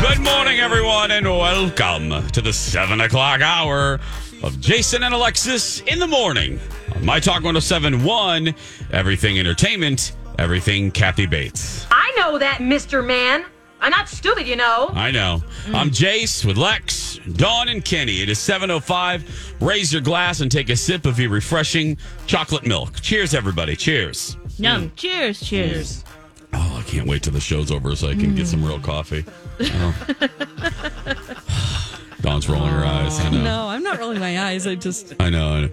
Good morning, everyone, and welcome to the 7 o'clock hour of Jason and Alexis in the morning on My Talk 1071, Everything Entertainment, Everything Kathy Bates. I know that, Mr. Man. I'm not stupid, you know. I know. Mm. I'm Jace with Lex, Dawn, and Kenny. It is 7.05. Raise your glass and take a sip of your refreshing chocolate milk. Cheers, everybody. Cheers. Yum. Cheers, cheers. Oh, I can't wait till the show's over so I can get some real coffee. Oh. Dawn's rolling her eyes. I know. No, I'm not rolling my eyes. I just I know. I know.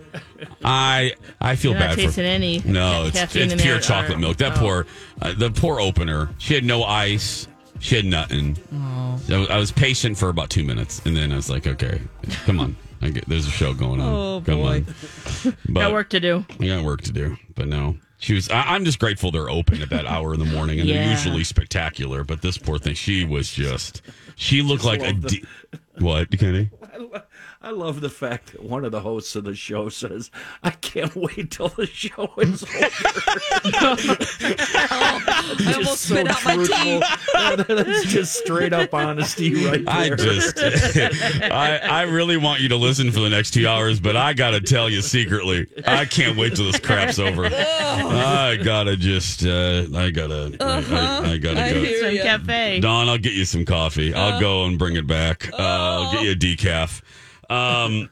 I I feel You're not bad for any No, it's it's in pure chocolate or- milk. That oh. poor uh, the poor opener. She had no ice. She had nothing. I was- I was patient for about two minutes, and then I was like, "Okay, come on, I get, there's a show going on. Oh, come boy. on." But Got work to do. I got work to do, but no. She was. I, I'm just grateful they're open at that hour in the morning, and they're usually spectacular. But this poor thing, she was just. She looked like a. De- what, Kenny? I love the fact that one of the hosts of the show says, "I can't wait till the show is over." I almost spit out my tea. Yeah, That's just straight up honesty, right there. I just, I, I really want you to listen for the next two hours, but I gotta tell you secretly, I can't wait till this crap's over. I gotta just, uh, I gotta, I, I, I gotta I go. hear Some ya. cafe. Don, I'll get you some coffee. I'll go and bring it back. Uh, I'll get you a decaf. Um,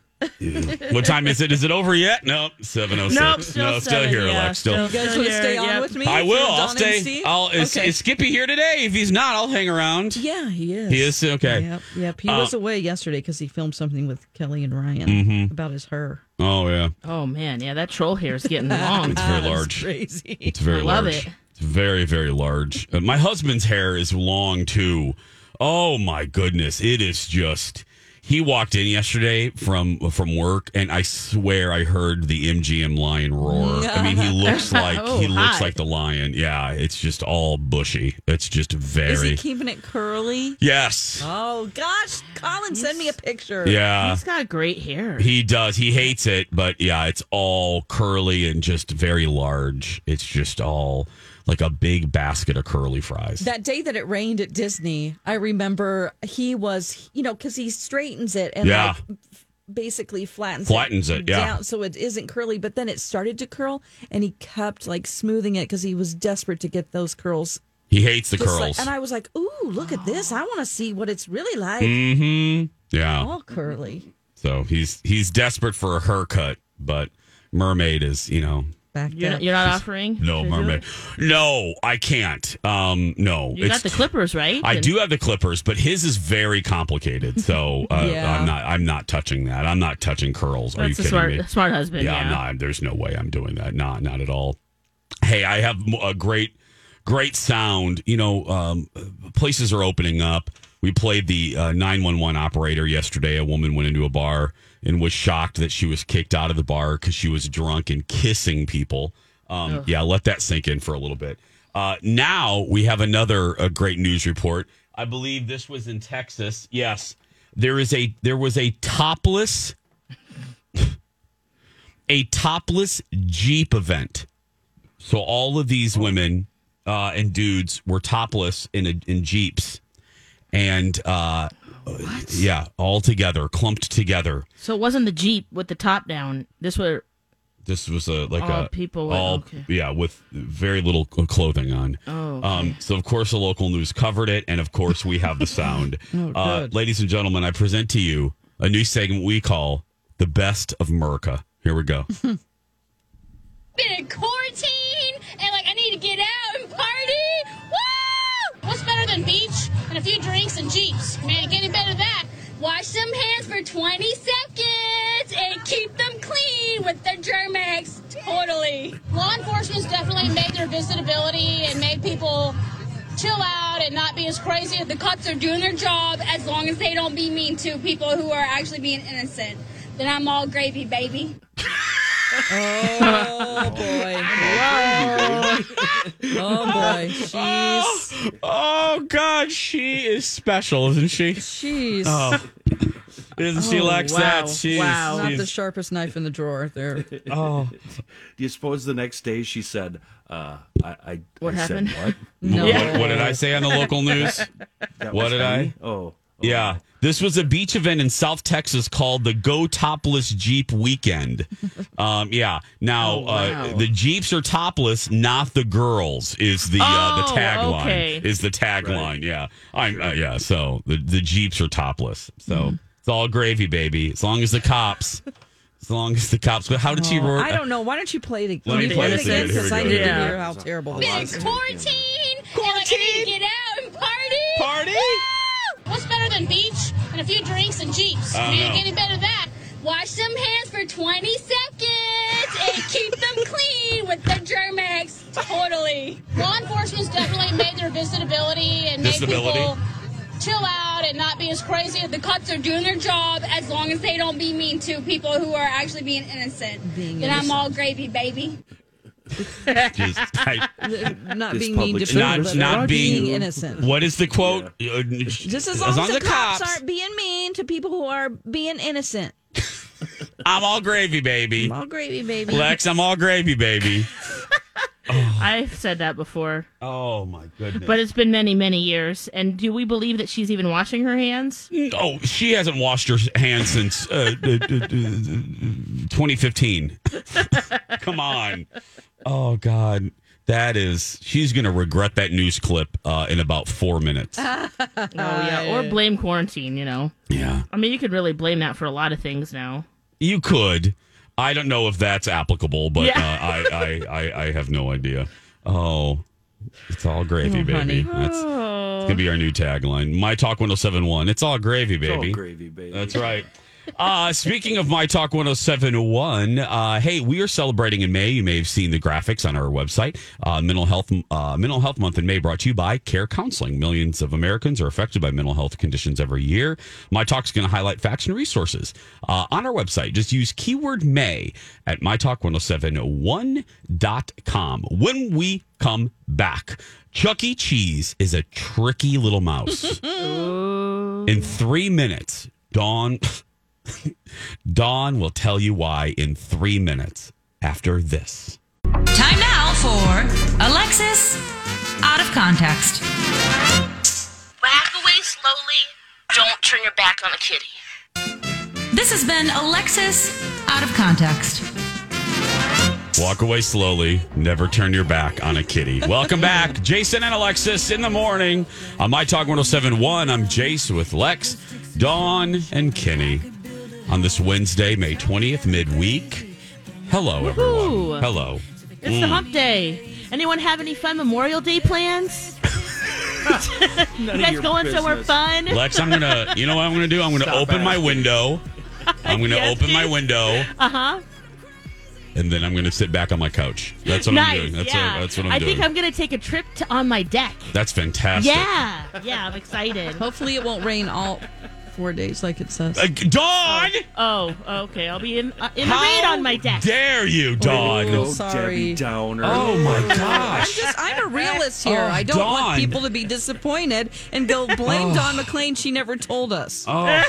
what time is it? Is it over yet? No, seven oh six. Nope, still no, still seven, here, yeah, Alex. Still. You guys Still want to stay on yep. with me? I will. I'll Dawn stay. I'll. Is, Okay. is Skippy here today? If he's not, I'll hang around. Yeah, he is. He is okay. Yep, yep. He Uh, was away yesterday because he filmed something with Kelly and Ryan Mm-hmm. about his hair. Oh yeah, Oh man, yeah, that troll hair is getting long. it's very That's large. crazy. It's very I love large. it. It's very, very large. Uh, my husband's hair is long too. Oh my goodness. It is just he walked in yesterday from from work and I swear I heard the MGM lion roar. I mean he looks like Oh, he looks hi. like the lion. Yeah, it's just all bushy. It's just very. Is he keeping it curly? Yes. Oh gosh, Colin, send me a picture. Yeah. He's got great hair. He does. He hates it, but yeah, it's all curly and just very large. It's just all like a big basket of curly fries. That day that it rained at Disney, I remember he was, you know, because he straightens it and Yeah. like basically flattens Flattens it, yeah. down so it isn't curly. But then it started to curl, and he kept like smoothing it because he was desperate to get those curls. he hates the just curls. like- and I was like, "Ooh, look at this! I want to see what it's really like, Mm-hmm. Yeah. all curly." So he's he's desperate for a haircut, but mermaid is you know Back You're up. not, you're not offering. no to mermaid. No, I can't. Um, no, You got the clippers, right? I And- do have the clippers, but his is very complicated. So uh, Yeah. I'm not. I'm not touching that. I'm not touching curls. Are you a kidding smart, me? smart husband. yeah, Yeah, I'm not. There's no way I'm doing that. Not not at all. Hey, I have a great great sound. You know, um, places are opening up. We played the uh, 911 operator yesterday. A woman went into a bar and was shocked that she was kicked out of the bar because she was drunk and kissing people. Um, yeah, let that sink in for a little bit. Uh, now we have another uh, great news report. I believe this was in Texas. Yes, there is a there was a topless a topless Jeep event. So all of these women uh, and dudes were topless in a, in Jeeps, and uh, yeah, all together, clumped together. So it wasn't the Jeep with the top down. This was This was a like All a people with- all okay. yeah with very little clothing on. Oh, Um, so of course the local news covered it, and of course we have the sound. Oh, uh, ladies and gentlemen, I present to you a new segment we call the best of America. Here we go. been in quarantine and a few drinks and jeeps? Man, get any better than that. Wash them hands for 20 seconds and keep them clean with the Germ-X. Totally. Law enforcement's definitely made their visitability and made people chill out and not be as crazy. The cops are doing their job as long as they don't be mean to people who are actually being innocent. Then I'm all gravy, baby. Oh boy. oh boy. She's Oh God, she is special, isn't she? she's Oh, isn't she, Oh, Lex? wow. That she's, Wow. not the sharpest knife in the drawer. There. oh, Do you suppose the next day she said, uh, I, I, What I happened? Said what? No. what, what did I say on the local news? What did I- funny? Oh. oh. Yeah, this was a beach event in South Texas called the Go Topless Jeep Weekend. Um, yeah, now Oh, wow. uh, the Jeeps are topless, not the girls. Is the uh, the Oh, tagline? okay. Is the tagline? Yeah, I'm uh, yeah. So the the Jeeps are topless. So Mm-hmm. it's all gravy, baby. As long as the cops, as long as the cops. But how did she? roar? I don't know. Why don't you play the Let me play it this again? again. Here we Because I go. need to Yeah. hear how terrible this Been is. quarantine. And like, I need to get out and party. Party? Woo! What's better than beach and a few drinks and jeeps? I don't Can't know. get any better than that. Wash them hands for 20 seconds and keep them clean with the Germ-X. Totally. Law enforcement's definitely made their visitability and made Visibility? people chill out and not be as crazy. The cops are doing their job as long as they don't be mean to people who are actually being innocent. Being then I'm all gravy, baby. Just, I, Not This being mean to public people, not but not being, being innocent. What is the quote? Uh, Just as long as, the, cops, aren't being mean to people who are being innocent. I'm all gravy, baby. I'm all gravy, baby. Lex, I'm all gravy, baby. I've said that before, Oh my goodness. but it's been many, many years. And do we believe that she's even washing her hands? Oh, she hasn't washed her hands since uh, 2015. Come on. Oh God, that is. She's gonna regret that news clip uh, in about four minutes. Oh yeah, or blame quarantine. You know, Yeah, I mean, you could really blame that for a lot of things now. you could. I don't know if that's applicable, but Yeah. uh, I, I, I, I have no idea. Oh, it's all gravy, Oh, baby. honey. That's it's gonna be our new tagline. My Talk 1071. It's all gravy, It's all baby. gravy, baby. That's right. Uh, speaking of My Talk 1071, uh, hey, we are celebrating in May. You may have seen the graphics on our website. Uh, mental health uh, Mental Health Month in May brought to you by Care Counseling. Millions of Americans are affected by mental health conditions every year. My Talk is going to highlight facts and resources uh, on our website. Just use keyword May at mytalk1071.com. When we come back, Chuck E. Cheese is a tricky little mouse. in three minutes, Dawn. Dawn will tell you why in three minutes after this. Time now for Alexis Out of Context. Back away slowly. Don't turn your back on a kitty. This has been Alexis Out of Context. Walk away slowly. Never turn your back on a kitty. Welcome back. Jason and Alexis in the morning on My Talk 1071. I'm Jace with Lex, Dawn, and Kenny on this Wednesday, May 20th, midweek. Hello, everyone. Hello. It's Mm. the hump day. Anyone have any fun Memorial Day plans? you guys your going somewhere fun? Lex, I'm gonna. You know what I'm gonna do? I'm gonna Stop open my window. I'm gonna Yes, open my window, Uh huh. and then I'm gonna sit back on my couch. That's what I'm doing. That's, yeah. what, that's what I'm I doing. I think I'm gonna take a trip to on my deck. That's fantastic. Yeah. Yeah. I'm excited. Hopefully, it won't rain all four days like it says. Uh, Dawn, Oh. Okay. I'll be in uh, in the how rain on my deck. dare you, Dawn? Oh, Oh, sorry. Debbie Downer. Oh my gosh. I'm gosh! just I'm a realist here. Oh, I don't Dawn. want people to be disappointed and go blame Don McLean. She never told us. Oh,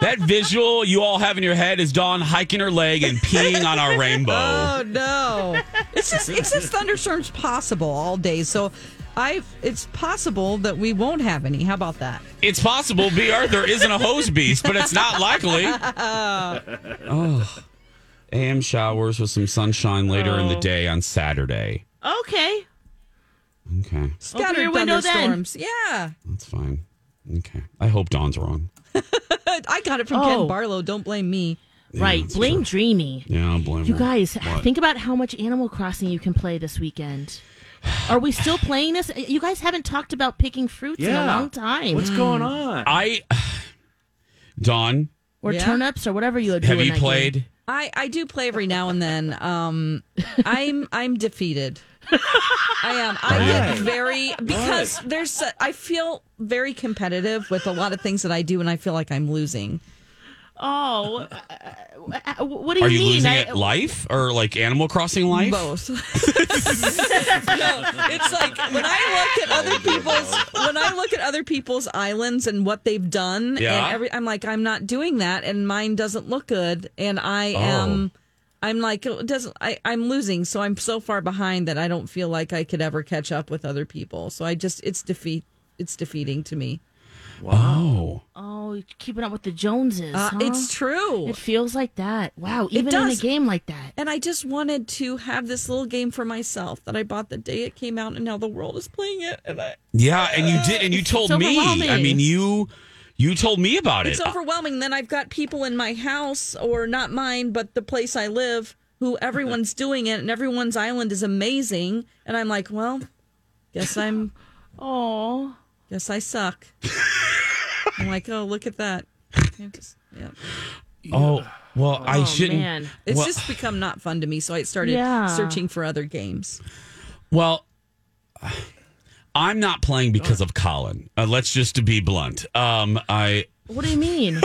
that visual you all have in your head is Dawn hiking her leg and peeing on our rainbow. Oh no! It's just it says thunderstorms possible all day, so I it's possible that we won't have any. How about that? It's possible Bea Arthur isn't a hose beast, but it's not likely. Oh. AM showers with some sunshine later in the Oh. day on Saturday. Okay. Okay, Scattered your window then. thunderstorms. Yeah, that's fine. Okay, I hope Dawn's wrong. I got it from Oh. Ken Barlow. Don't blame me. right. Blame true. Dreamy. Yeah, I'll blame You her. guys, What? think about how much Animal Crossing you can play this weekend. Are we still playing this? You guys haven't talked about picking fruits in a long time. What's going on? I, Dawn, or Yeah? turnips or whatever you would do. have you played? game. I I do play every now and then. Um, I'm I'm defeated. I am. I Right. get very because there's. a- I feel very competitive with a lot of things that I do, and I feel like I'm losing. Oh, uh, uh, what do you Are you mean? losing I- at life or like Animal Crossing life? Both. no, it's like when I look at other people's when I look at other people's islands and what they've done, Yeah. and every I'm like I'm not doing that, and mine doesn't look good, and I Oh. am. I'm like it doesn't. I, I'm losing, so I'm so far behind that I don't feel like I could ever catch up with other people. So I just it's defeat. It's defeating to me. Wow. Oh, keeping up with the Joneses. Uh, huh? It's true. It feels like that. Wow, even in a game like that. And I just wanted to have this little game for myself that I bought the day it came out, and now the world is playing it. And I, Yeah, and you did, and you told me. I mean, you you told me about it's it. It's overwhelming. Then I've got people in my house, or not mine, but the place I live, who everyone's doing it, and everyone's island is amazing. And I'm like, well, guess I'm. Oh, guess I suck. I'm like, oh, look at that. Just- yeah. Oh well, I Oh, shouldn't. man. It's well, just become not fun to me, so I started Yeah. searching for other games. well, I'm not playing because of Colin. Uh, let's just to be blunt. Um, I what do you mean?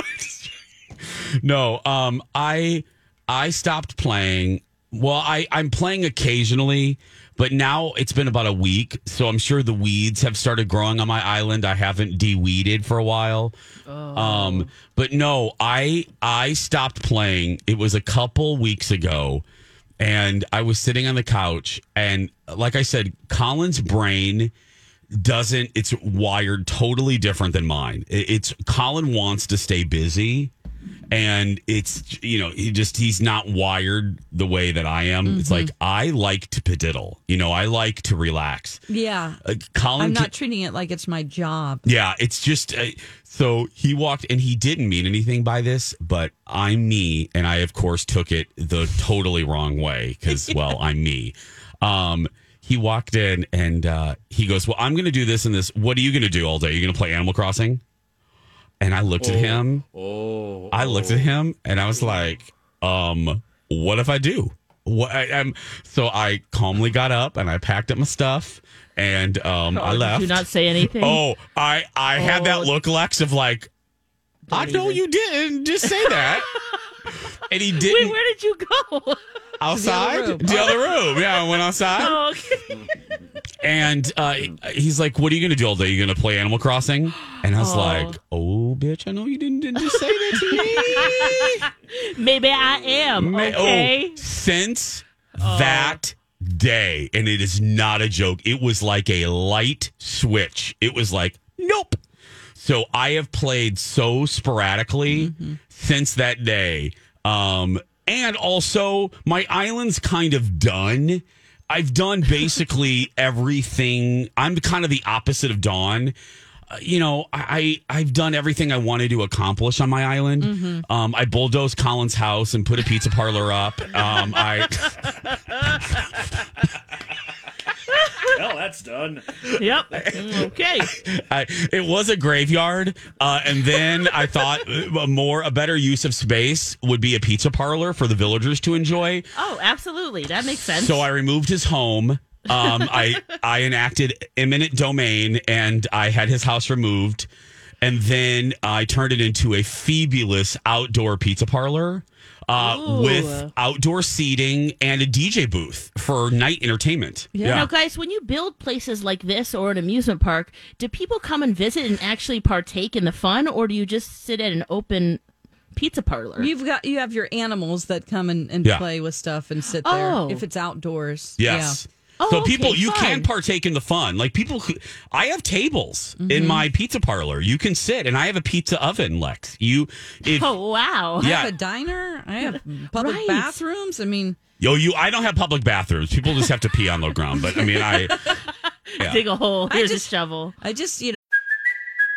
no. Um, I I stopped playing. Well, I I'm playing occasionally, but now it's been about a week, so I'm sure the weeds have started growing on my island. I haven't de-weeded for a while. Um, but no, I I stopped playing. It was a couple weeks ago, and I was sitting on the couch, and like I said, Colin's brain doesn't. It's wired totally different than mine. It's Colin wants to stay busy. And it's you know he just he's not wired the way that I am. It's like I like to pediddle, you know. I like to relax. Yeah. Uh, Colin, I'm not treating it like it's my job. yeah, it's just uh, so he walked and he didn't mean anything by this, but I'm me, and I of course took it the totally wrong way because well, I'm me. Um, he walked in and uh, he goes, "Well, I'm going to do this and this. What are you going to do all day? You're going to play Animal Crossing?" And I looked at him. Oh, I looked at him and I was like, um, what if I do? What I, am so I calmly got up and I packed up my stuff and um I Oh, did left. you not say anything? Oh, I I had that Oh. look, Lex, of like, I know even. you didn't just say that. and he didn't where did you go? Outside room. the other room. Yeah, I went outside. oh, okay. And uh, he's like, "What are you going to do all day? You going to play Animal Crossing?" And I was Oh. like, "Oh, bitch, I know you didn't, didn't just say that to me." Maybe I am. Okay. oh, since that day, and it is not a joke, it was like a light switch. It was like, nope. So I have played so sporadically since that day. Um, and also, my island's kind of done. I've done basically everything. I'm kind of the opposite of Dawn. Uh, you know, I, I've done everything I wanted to accomplish on my island. Um, I bulldozed Colin's house and put a pizza parlor up. Um, I well, that's done. Yep. Mm, Okay. I, it was a graveyard, uh, and then I thought a more a better use of space would be a pizza parlor for the villagers to enjoy. Oh, absolutely. That makes sense. So I removed his home. Um, I I enacted eminent domain, and I had his house removed, and then I turned it into a fabulous outdoor pizza parlor. Uh, with outdoor seating and a DJ booth for night entertainment. Now, guys, when you build places like this or an amusement park, do people come and visit and actually partake in the fun, or do you just sit at an open pizza parlor? You've got you have your animals that come and, and Yeah. play with stuff and sit there Oh. if it's outdoors. Yes. Oh, so people, okay, you can partake in the fun. Like people, who, I have tables Mm-hmm. in my pizza parlor. You can sit, and I have a pizza oven, Lex. You, if, oh, wow. I Yeah. have a diner. I have public Right. bathrooms. I mean, yo, you, I don't have public bathrooms. People just have to pee on the ground. But I mean, I, yeah. Dig a hole. I Here's just- a shovel. I just you know.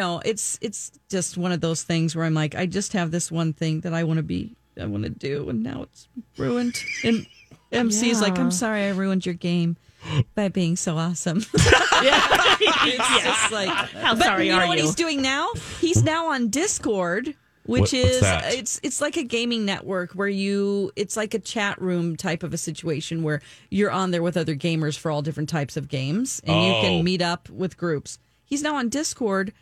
No, it's it's just one of those things where I'm like, I just have this one thing that I want to be, I want to do, and now it's ruined. And MC's like, I'm sorry, I ruined your game by being so awesome. yeah. it's just like, How but sorry you know are what you? he's doing now? He's now on Discord. Which what's is it's it's like a gaming network where you it's like a chat room type of a situation where you're on there with other gamers for all different types of games and you Oh. can meet up with groups. He's now on Discord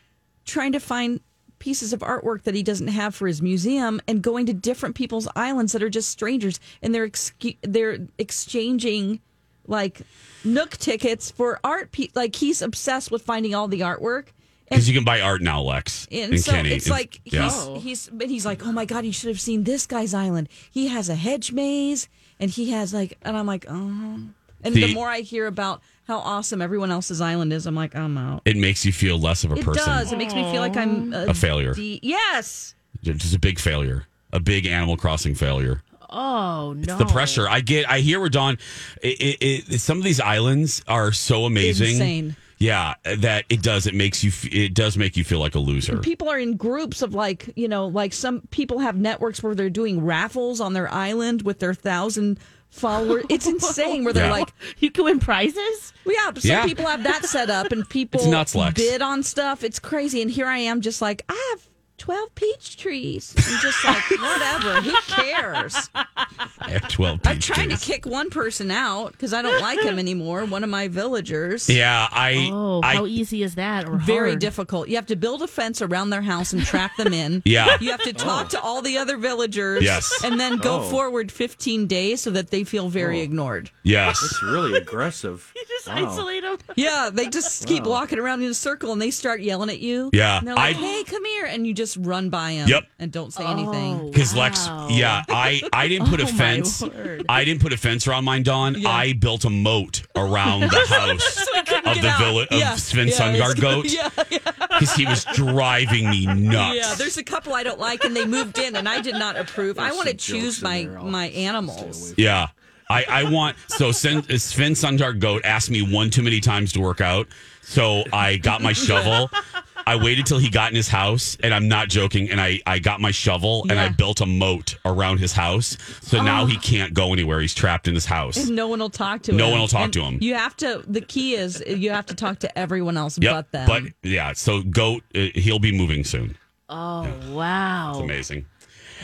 trying to find pieces of artwork that he doesn't have for his museum and going to different people's islands that are just strangers and they're ex- they're exchanging like nook tickets for art pe- like he's obsessed with finding all the artwork Because you can buy art now, Lex. and, and so Kenny. it's And- like yeah. he's he's but he's like, oh my god, you should have seen this guy's island. He has a hedge maze, and he has like, and I'm like, oh. And the, The- more I hear about how awesome everyone else's island is, I'm like, I'm out. it makes you feel less of a It person. It does. It makes me feel like I'm A failure. de- yes. Just a big failure. A big Animal Crossing failure. Oh no. The pressure. I get. I hear where Dawn. It, it, it, some of these islands are so amazing. Insane. Yeah, that it does. It makes you. It does make you feel like a loser. People are in groups of like, you know, like some people have networks where they're doing raffles on their island with their thousand followers. It's insane where they're Yeah. like, you can win prizes. Well, yeah, some Yeah. people have that set up, and people It's nuts, Lex. bid on stuff. It's crazy, and here I am, just like I have twelve peach trees. I'm just like, whatever. Who cares? I have twelve. I'm trying trees. to kick one person out because I don't like him anymore. One of my villagers. Yeah, I. Oh, I how easy is that? Or Very hard? difficult. You have to build a fence around their house and trap them in. Yeah. You have to talk oh. to all the other villagers. Yes. And then go Oh. forward 15 days so that they feel very oh. ignored. yes. It's really aggressive. You just Wow. isolate them. Yeah, they just keep walking around in a circle and they start yelling at you. Yeah, And they're like, I- hey, come here. And you just run by him. Yep. and don't say anything. Because Lex, yeah, I I didn't put oh, a Oh, my fence. word. I didn't put a fence around mine, Dawn. I built a moat around the house of the out. village of Yeah. Sven Yeah, Sungard it's- goat Yeah, yeah. because he was driving me nuts. Yeah, there's a couple I don't like and they moved in and I did not approve. I want to choose my, my animals. Yeah. I, I want so uh, Sven, Sven Sundar Goat asked me one too many times to work out. So I got my shovel. I waited till he got in his house, and I'm not joking. And I, I got my shovel and I built a moat around his house. So now he can't go anywhere. He's trapped in his house. And no one will talk to him. No one will talk And to him. You have to, the key is you have to talk to everyone else Yep. but them. But yeah, so Goat, uh, he'll be moving soon. Oh wow. It's amazing.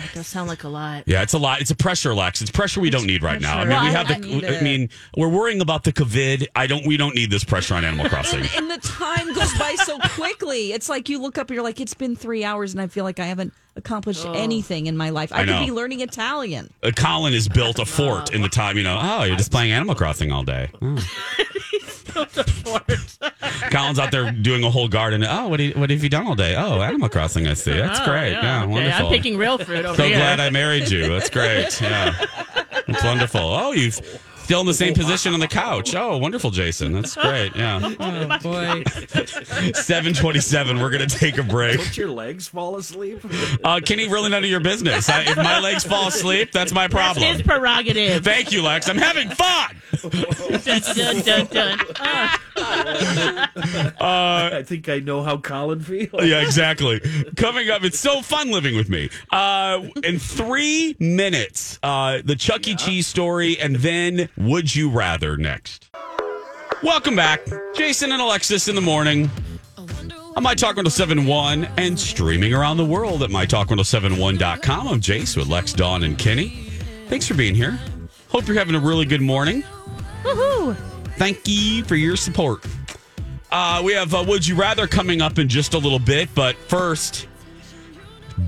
That does sound like a lot. Yeah, it's a lot. It's a pressure, Lex. It's pressure we don't need right now. I mean, pressure. we have I need the. I it. mean, we're worrying about the COVID. I don't. We don't need this pressure on Animal Crossing. and, and the time goes by so quickly. It's like you look up and you're like, it's been three hours and I feel like I haven't accomplished anything in my life. I, I could know. be learning Italian. uh, Colin has built a fort in the time, you know, oh, you're just playing Animal Crossing all day. Oh. Colin's out there doing a whole garden. Oh, what, do you, what have you done all day? Oh, Animal Crossing, I see. That's Oh, great. Yeah, okay. wonderful. I'm picking real fruit over so here. glad I married you. That's great. Yeah. It's wonderful. Oh, you've still in the same position on the couch. Oh, wonderful, Jason. That's great. Yeah. Oh, boy. 727. We're going to take a break. Don't your legs fall asleep? Uh, Kenny, really none of your business. I, if my legs fall asleep, that's my That's problem. his prerogative. Thank you, Lex. I'm having fun. dun, dun, dun, dun. Ah. I think I know how Colin feels. Yeah, exactly. Coming up, it's so fun living with me. Uh, in three minutes, uh, the Chuck E. Cheese story, and then Would You Rather next. Welcome back. Jason and Alexis in the morning. on My Talk 1071 and streaming around the world at MyTalk1071.com. I'm Jace with Lex, Dawn, and Kenny. Thanks for being here. Hope you're having a really good morning. Woohoo. Thank you for your support. Uh, we have uh, Would You Rather coming up in just a little bit, but first,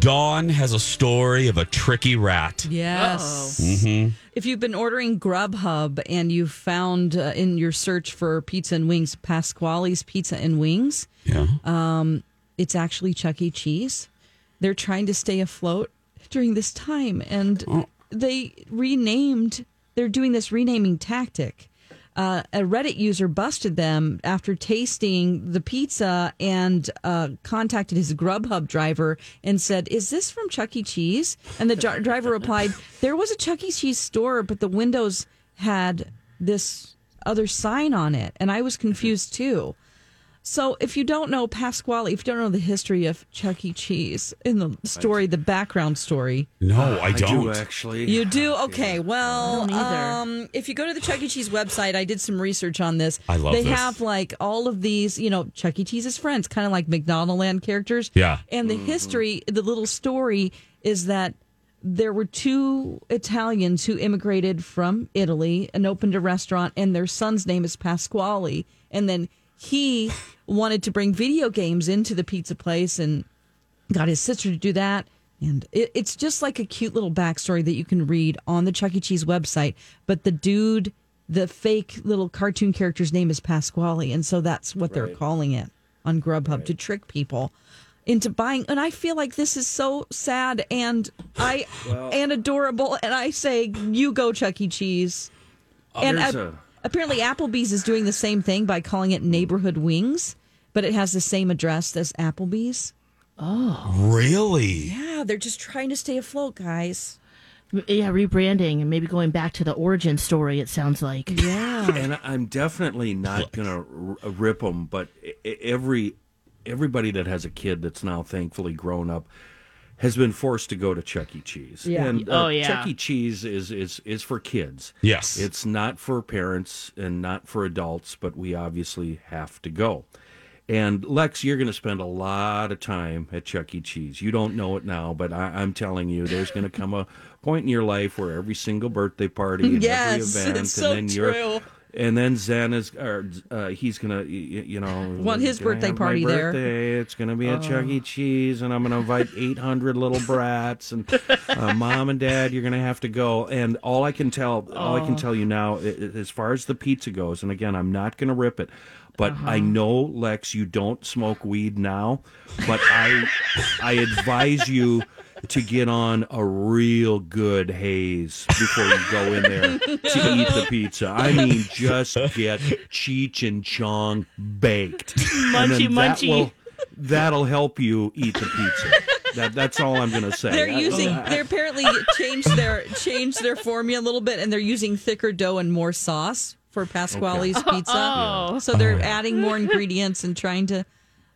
Dawn has a story of a tricky rat. Yes. Mm-hmm. If you've been ordering Grubhub and you found uh, in your search for pizza and wings Pasquale's Pizza and Wings, Yeah. um, it's actually Chuck E. Cheese. They're trying to stay afloat during this time, and Oh. they renamed. They're doing this renaming tactic. Uh, a Reddit user busted them after tasting the pizza and uh, contacted his Grubhub driver and said, "Is this from Chuck E. Cheese?" And the dri- driver replied, "There was a Chuck E. Cheese store, but the windows had this other sign on it, and I was confused too." So, if you don't know Pasquale, if you don't know the history of Chuck E. Cheese in the story, the background story, No, I I don't. do actually. you do okay. Well, I don't either. um, if you go to the Chuck E. Cheese website, I did some research on this. I love They this. have like all of these, you know, Chuck E. Cheese's friends, kind of like McDonald Land characters. Yeah. And the history, the little story is that there were two Italians who immigrated from Italy and opened a restaurant, and their son's name is Pasquale. And then he wanted to bring video games into the pizza place and got his sister to do that. And it, it's just like a cute little backstory that you can read on the Chuck E. Cheese website. But the dude, the fake little cartoon character's name is Pasquale. And so that's what they're calling it on Grubhub to trick people into buying. And I feel like this is so sad and I and adorable. And I say, you go, Chuck E. Cheese. and There's uh, a- apparently, Applebee's is doing the same thing by calling it Neighborhood Wings, but it has the same address as Applebee's. Oh, really? Yeah, they're just trying to stay afloat, guys. Yeah, rebranding and maybe going back to the origin story. It sounds like. Yeah. and I'm definitely not gonna r- rip them, but every everybody that has a kid that's now thankfully grown up has been forced to go to Chuck E. Cheese. Yeah. And, uh, Oh, yeah. Chuck E. Cheese is is is for kids. Yes. It's not for parents and not for adults, but we obviously have to go. And Lex, you're going to spend a lot of time at Chuck E. Cheese. You don't know it now, but I, I'm telling you, there's going to come a point in your life where every single birthday party and Yes, every event, it's so and then you're, true. And then Zen is, or uh, he's gonna, y- y- you know, Want his birthday party there. It's gonna be at Chuck E. Cheese, and I'm gonna invite 800 little brats, and uh, mom and dad, you're gonna have to go. And all I can tell, all I can tell you now, as far as the pizza goes, and again, I'm not gonna rip it. But I know, Lex, you don't smoke weed now, but I, I advise you to get on a real good haze before you go in there to eat the pizza. I mean, just get Cheech and Chong baked. And then Munchy, that munchy. will- that'll help you eat the pizza. That, that's all I'm going to say. They're using. Uh, they're apparently changed their changed their formula a little bit, and they're using thicker dough and more sauce for Pasquale's pizza. Oh. So they're adding more ingredients and trying to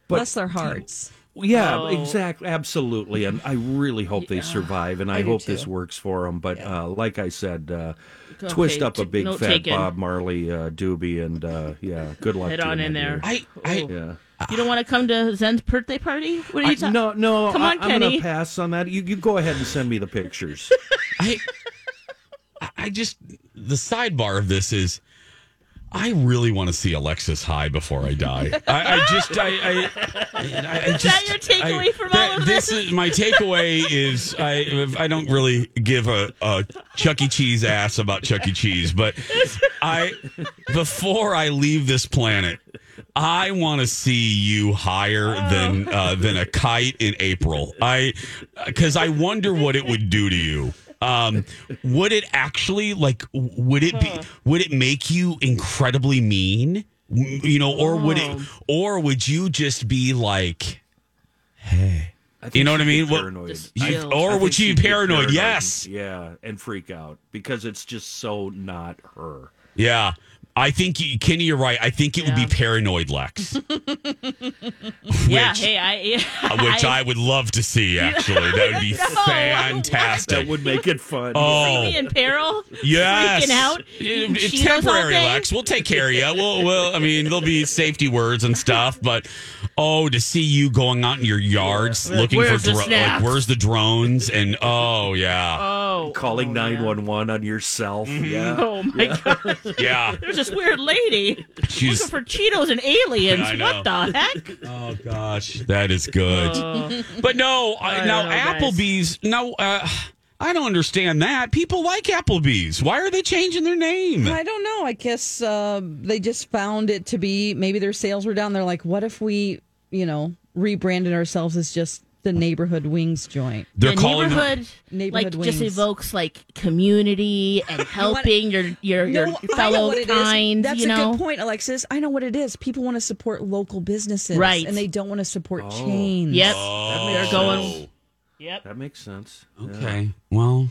But- bless their hearts. Yeah, Oh. exactly, absolutely, and I really hope they survive, and I, I hope too. this works for them. But uh, like I said, uh, twist up a big note fat taken. Bob Marley uh, doobie, and uh, yeah, good luck. Head to on in there. I, I, Yeah. You don't want to come to Zen's birthday party? What are you talking? no, no, Come I, on, I'm gonna pass on that. You, you go ahead and send me the pictures. I, I just the sidebar of this is, I really want to see Alexis high before I die. I, I just, I, I, I, I just, that your takeaway I- from all of this? is my takeaway is I, I don't really give a, a Chuck E. Cheese ass about Chuck E. Cheese, but I, before I leave this planet. I want to see you higher than uh, than a kite in April. I because I wonder what it would do to you. Um, would it actually like? Would it be? Would it make you incredibly mean? You know, or would it? Or would you just be like, hey? You know what I mean? get What- Paranoid. You- chill. I or think would you she'd be get paranoid? Yes. Yeah, and freak out because it's just so not her. Yeah. I think you, Kenny, you're right. I think it would be paranoid Lex, yeah. which- Hey, I. Yeah, which I would love to see. Actually, that would be No. fantastic. That would make it fun. Oh, me in peril. Yes. Freaking out. It- eating it's temporary. Lex. We'll take care of you. We'll, we'll, I mean, there'll be safety words and stuff, but oh, to see you going out in your yards looking Where's for the dro- like, where's the drones? And oh, yeah. Oh, Calling nine one one on yourself. Mm-hmm. Yeah. Oh my god! Yeah. There's this weird lady She's- looking for Cheetos and aliens. I. What the heck? Oh, gosh. That is good. but no, I, I now don't know, guys. Applebee's, no, uh, I don't understand that. People like Applebee's. Why are they changing their name? I don't know. I guess uh, they just found it to be maybe their sales were down. They're like, what if we, you know, rebranded ourselves as just the neighborhood wings joint. They're the calling them- neighborhood, Neighborhood like just evokes like community and helping your your your No, I know fellow what it is. kind. That's you a know, good point, Alexis. I know what it is. People want to support local businesses, Right. And they don't want to support Oh. chains. Yep, Oh. they're going. Yep. That makes sense. Okay. Well,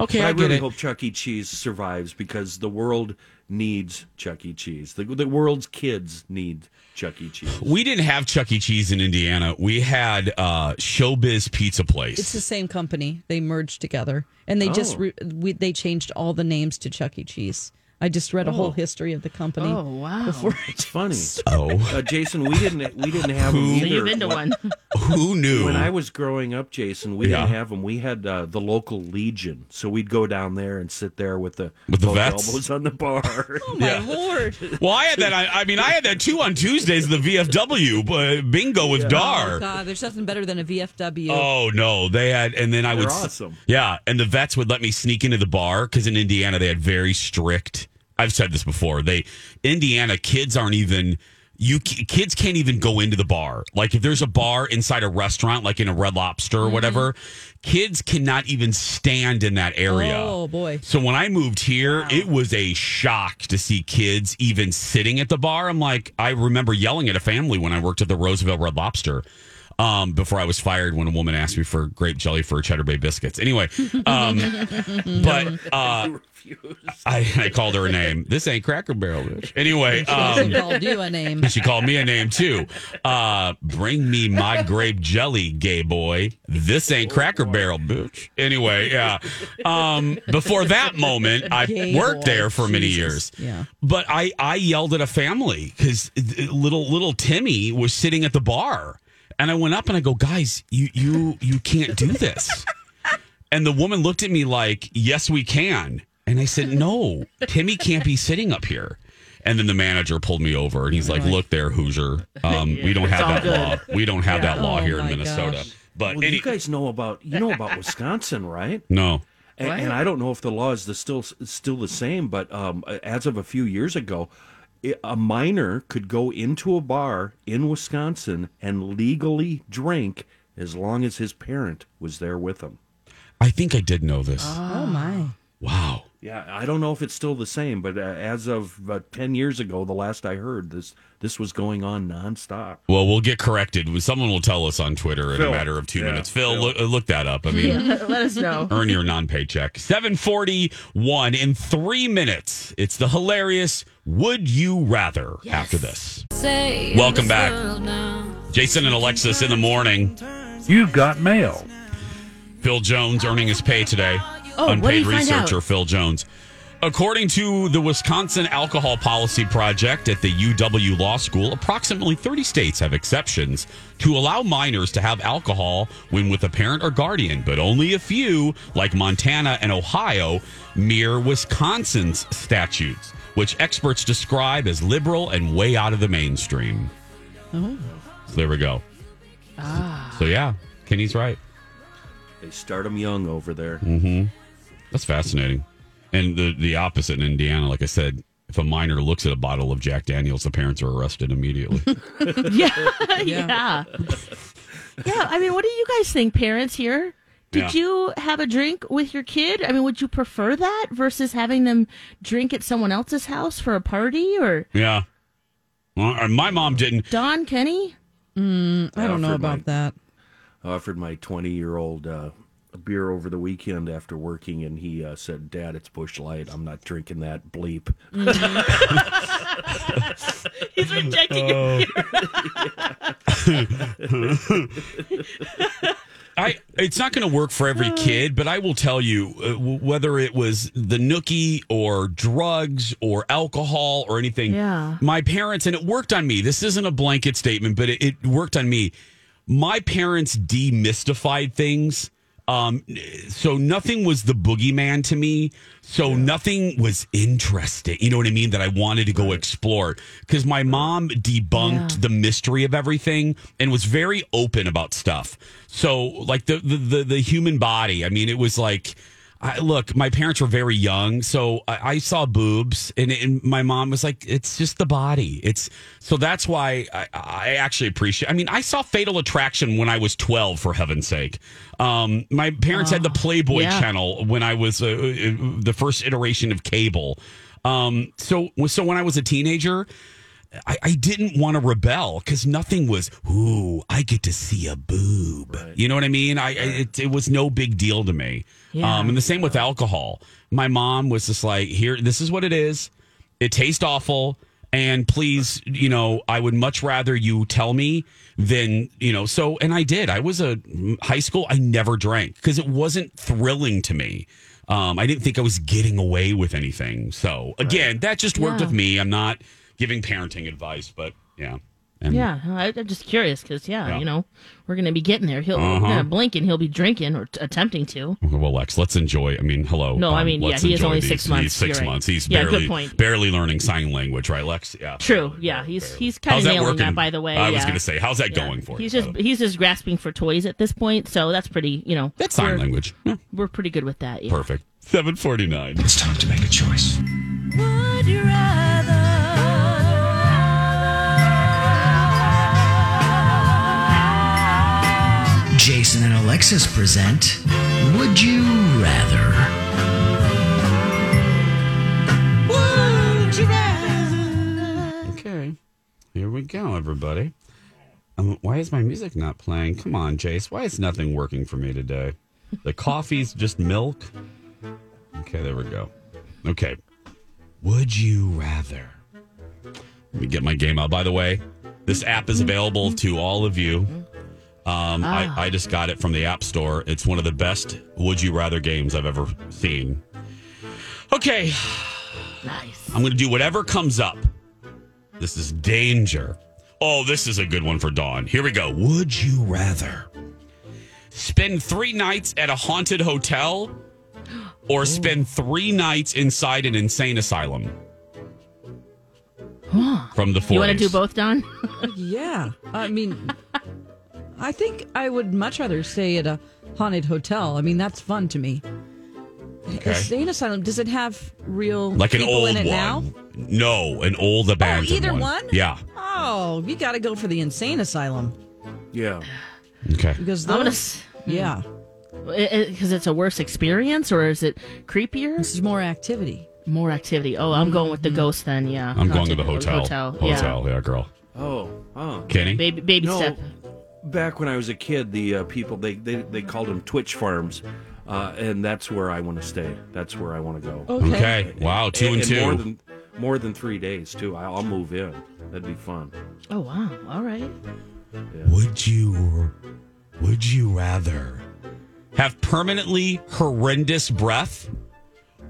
okay, But I, I, really it. hope Chuck E. Cheese survives because the world needs Chuck E. Cheese. The, the world's kids need Chuck E. Cheese. We didn't have Chuck E. Cheese in Indiana. We had uh, Showbiz Pizza Place. It's the same company. They merged together, and they just Oh. re- we, they changed all the names to Chuck E. Cheese. I just read a whole history of the company. Oh wow! Before It's funny. oh, Uh, Jason, we didn't we didn't have them Who- either. So you've been to When- one. who knew? When I was growing up, Jason, we Yeah. didn't have them. We had uh, the local Legion, so we'd go down there and sit there with the With the vets? elbows on the bar. Oh my lord! well, I had that. I, I mean, I had that too on Tuesdays. The VFW but bingo with Oh Dar. god, there's nothing better than a VFW. Oh no, they had, and then I would, They're s- awesome. yeah, and the vets would let me sneak into the bar because in Indiana they had very strict. I've said this before. They Indiana kids aren't even you kids can't even go into the bar. Like if there's a bar inside a restaurant, like in a Red Lobster or mm-hmm. whatever, kids cannot even stand in that area. Oh boy! So when I moved here, it was a shock to see kids even sitting at the bar. I'm like, I remember yelling at a family when I worked at the Roosevelt Red Lobster. Um, before I was fired, when a woman asked me for grape jelly for Cheddar Bay biscuits. Anyway, um, but uh, I, I called her a name. This ain't Cracker Barrel, bitch. Anyway, um, called you a name. she called me a name too. Uh, bring me my grape jelly, gay boy. This ain't Cracker Barrel, bitch. Anyway, yeah. Um, before that moment, I Gay worked boy. there for many years. Yeah. But I, I yelled at a family because little little Timmy was sitting at the bar, and I went up and I go, guys, you you you can't do this. And the woman looked at me like, "Yes, we can." And I said, "No, Timmy can't be sitting up here." And then the manager pulled me over, and he's like, "Look there, Hoosier. Um, we don't have that good. law. We don't have that law Oh, here in Minnesota." gosh. But well, any- you guys know about you know about Wisconsin, right? no, And, and I don't know if the law is the still still the same, but um, as of a few years ago, i- a minor could go into a bar in Wisconsin and legally drink as long as his parent was there with him. I think I did know this. Oh my! wow. Yeah, I don't know if it's still the same, but uh, as of uh, ten years ago, the last I heard, this this was going on nonstop. Well, we'll get corrected. Someone will tell us on Twitter in a matter of two Yeah, minutes. Phil, Phil. Look, uh, look that up. I mean, Let us know. earn your non-paycheck. 741 in three minutes. It's the hilarious Would You Rather after this. Welcome back. Jason and Alexis in the morning. You've got mail. Phil Jones earning his pay today. Oh, what did Unpaid you find researcher out? Phil Jones. According to the Wisconsin Alcohol Policy Project at the UW Law School, approximately 30 states have exceptions to allow minors to have alcohol when with a parent or guardian, but only a few, like Montana and Ohio, mirror Wisconsin's statutes, which experts describe as liberal and way out of the mainstream. Oh. So there we go. Ah. So yeah, Kenny's right. They start them young over there. Mm-hmm. That's fascinating. And the the opposite in Indiana, like I said, if a minor looks at a bottle of Jack Daniels, the parents are arrested immediately. yeah, yeah, yeah. I mean, what do you guys think, parents? Here, did Yeah. you have a drink with your kid? I mean, would you prefer that versus having them drink at someone else's house for a party? Or yeah. Well, uh, my mom didn't. Don Kenny? Mm, I don't know about my- that. I offered my 20 year old uh, a beer over the weekend after working, and he uh, said, Dad, it's Busch Light. I'm not drinking that bleep. He's rejecting Oh. your I it's not going to work for every kid, but I will tell you uh, w- whether it was the nookie or drugs or alcohol or anything. Yeah. My parents and it worked on me. This isn't a blanket statement, but it, it worked on me. My parents demystified things. Um, so nothing was the boogeyman to me. So nothing was interesting. You know what I mean? That I wanted to go explore because my mom debunked Yeah. the mystery of everything and was very open about stuff. So like the, the, the, the human body, I mean, it was like, I, look, my parents were very young, so I, I saw boobs, and, and my mom was like, "It's just the body." It's so that's why I, I actually appreciate. I mean, I saw Fatal Attraction when I was twelve, for heaven's sake. Um, my parents had the Playboy yeah. channel when I was uh, uh, the first iteration of cable. Um, so so when I was a teenager. I, I didn't want to rebel because nothing was, ooh, I get to see a boob. You know what I mean? I, I it, it was no big deal to me. Yeah. Um, and the same with alcohol. My mom was just like, here, this is what it is. It tastes awful. And please, you know, I would much rather you tell me than, you know, so, and I did. I was a high school, I never drank because it wasn't thrilling to me. Um, I didn't think I was getting away with anything. So again, that just worked Yeah. with me. I'm not giving parenting advice, but yeah. And Yeah, I, I'm just curious because yeah, Yeah. you know, we're gonna be getting there. He'll Uh-huh. gonna blink and he'll be drinking or t- attempting to. Well, Lex, let's enjoy. I mean, hello. No, I um, mean, yeah, let's he is only these. six months. He's six You're right. months. He's Yeah, good barely point. barely learning sign language, right, Lex? Yeah. True. Yeah, he's he's kind of nailing working? that. By the way, I was going to say, how's that Yeah. going for He's you? just he's just grasping for toys at this point, so that's pretty. You know, That's sign language. Yeah, We're pretty good with that. Yeah. perfect. Seven forty nine. It's time to make a choice. Would you rather? Jason and Alexis present Would You Rather? Would you rather? Okay, here we go, everybody. Um, why is my music not playing? Come on, Jace. Why is nothing working for me today? The coffee's just milk. Okay, there we go. Okay. Would you rather? Let me get my game out. By the way, this app is available to all of you. Um, I, I just got it from the App Store. It's one of the best Would You Rather games I've ever seen. Okay, Nice. I'm going to do whatever comes up. This is danger. Oh, this is a good one for Dawn. Here we go. Would you rather spend three nights at a haunted hotel or spend three nights inside an insane asylum? From the 40s. You want to do both, Don? Yeah. I mean, I think I would much rather stay at a haunted hotel. I mean, that's fun to me. Okay. A sane asylum, does it have real Like an old in it one. now? No, an old oh, abandoned one. Oh, either one? Yeah. Oh, you got to go for the insane asylum Yeah. Okay. because I'm gonna those, s- yeah, hmm. Because it's a worse experience, or is it creepier? this is more activity. More activity. Oh, I'm going with the mm-hmm. ghost then. Yeah, I'm going to the Haunted hotel. Hotel. Hotel, yeah, girl. Oh, oh. Kenny? Baby, baby No, step. Back when I was a kid, the uh, people they, they they called them Twitch farms, uh, and that's where I want to stay. That's where I want to go. Okay. Wow, two and, two. More than more than three days too. I- I'll move in. That'd be fun. Oh wow. All right. Would you would you rather have permanently horrendous breath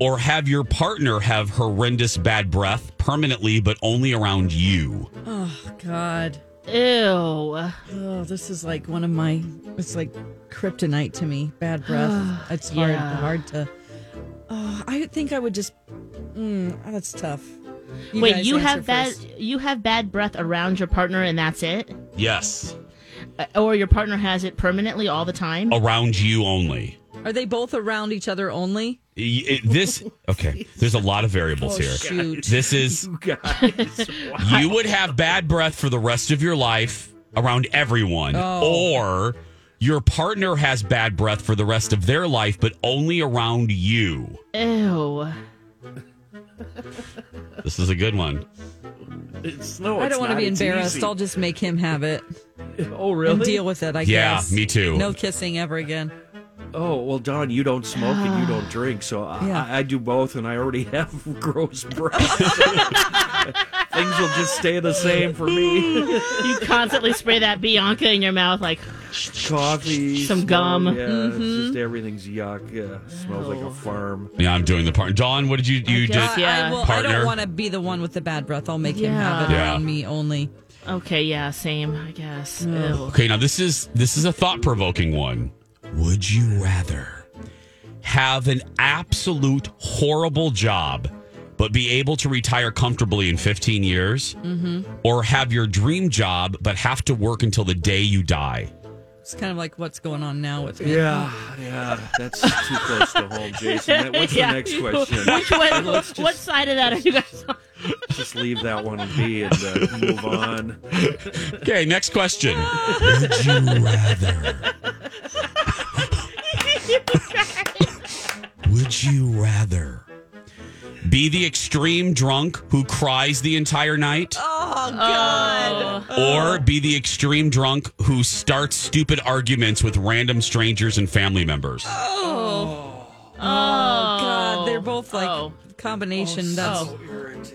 or have your partner have horrendous bad breath permanently but only around you? Oh God. Ew. Oh, this is like one of my. It's like kryptonite to me. Bad breath. It's hard. Yeah. Hard to. Oh, I think I would just. Mm, that's tough. You Wait, you have bad first. you have bad breath around your partner and that's it, Yes. Uh, or your partner has it permanently all the time. Around you only. Are they both around each other only? It- this okay, there's a lot of variables Oh, here. shoot. This is You guys, you would have bad breath for the rest of your life around everyone Oh. or your partner has bad breath for the rest of their life but only around you. Ew. This is a good one. it's no. I don't want to be embarrassed. easy. I'll just make him have it Oh and really? deal with it. I Yeah, guess. Yeah, me too. No kissing ever again. Oh well, Don, you don't smoke and you don't drink, so I, Yeah. I, I do both, and I already have gross breath. Things will just stay the same for me. You constantly spray that Binaca in your mouth like Coffee, Some smoke, gum. Yeah, it's mm-hmm. just everything's yuck. Yeah, smells like a oh. farm. Yeah, I'm doing the part. Dawn, what did you you guess, did? yeah. I, will, I Partner? don't want to be the one with the bad breath. I'll make him have it Yeah. around me only. Okay, yeah, same, I guess. Ew. Okay, now this is this is a thought provoking one. Would you rather have an absolute horrible job, but be able to retire comfortably in 15 years, or have your dream job but have to work until the day you die? It's kind of like what's going on now with me. Yeah, yeah, that's too close to home, Jason. What's Yeah. the next question? Which one, Let's just, what side of that are you guys on? just leave that one be and uh, move on. Okay, next question. Would you rather? Would you rather be the extreme drunk who cries the entire night? Oh God! Oh. Or be the extreme drunk who starts stupid arguments with random strangers and family members? Oh, oh, oh God! They're both like Oh. Combination. That's Oh.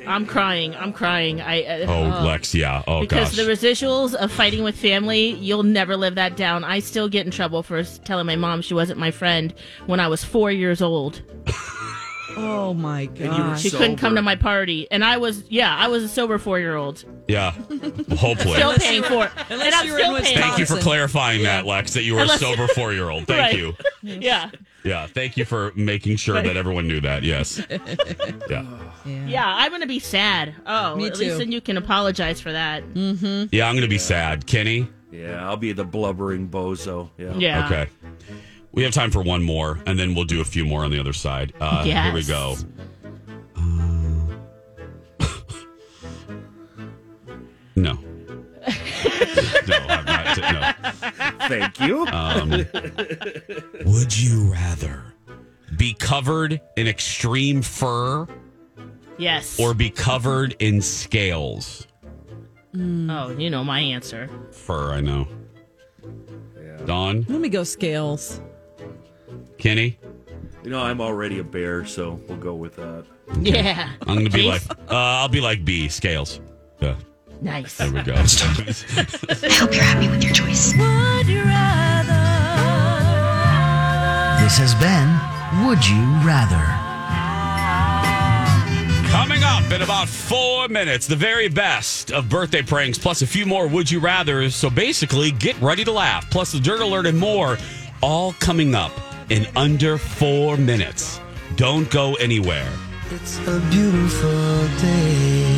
I'm crying. I'm crying. I uh, Oh, Lex, yeah. Oh, because gosh. the residuals of fighting with family, you'll never live that down. I still get in trouble for telling my mom she wasn't my friend when I was four years old. oh my you were God! She couldn't come to my party, and I was yeah, I was a sober four year old, yeah. Hopefully. still Unless paying for it, and I'm you were in still paying. Thank you for clarifying that, Lex, that you were Unless- a sober four year old. Thank Right. you. Yeah, Yeah, thank you for making sure that everyone knew that. Yes. Yeah. yeah, I'm gonna be sad. Oh, Me at too. least then you can apologize for that. Mm-hmm. Yeah, I'm going to be sad. Kenny? Yeah, I'll be the blubbering bozo. Yeah. Yeah. Okay. We have time for one more, and then we'll do a few more on the other side. Uh, Here we go. no. no, I'm not. No. Thank you. Um, would you rather be covered in extreme fur Yes. or be covered in scales? oh, you know my answer. Fur, I know. Dawn, Let me go scales. Kenny, You know, I'm already a bear, so we'll go with that. Yeah. I'm gonna be like, uh, I'll be like B, scales. Yeah, Nice. there we go. I hope you're happy with your choice. This has been Would You Rather? Coming up in about four minutes, the very best of birthday pranks, plus a few more would you rathers. So basically, get ready to laugh, plus the dirt alert and more, all coming up in under four minutes. Don't go anywhere. It's a beautiful day.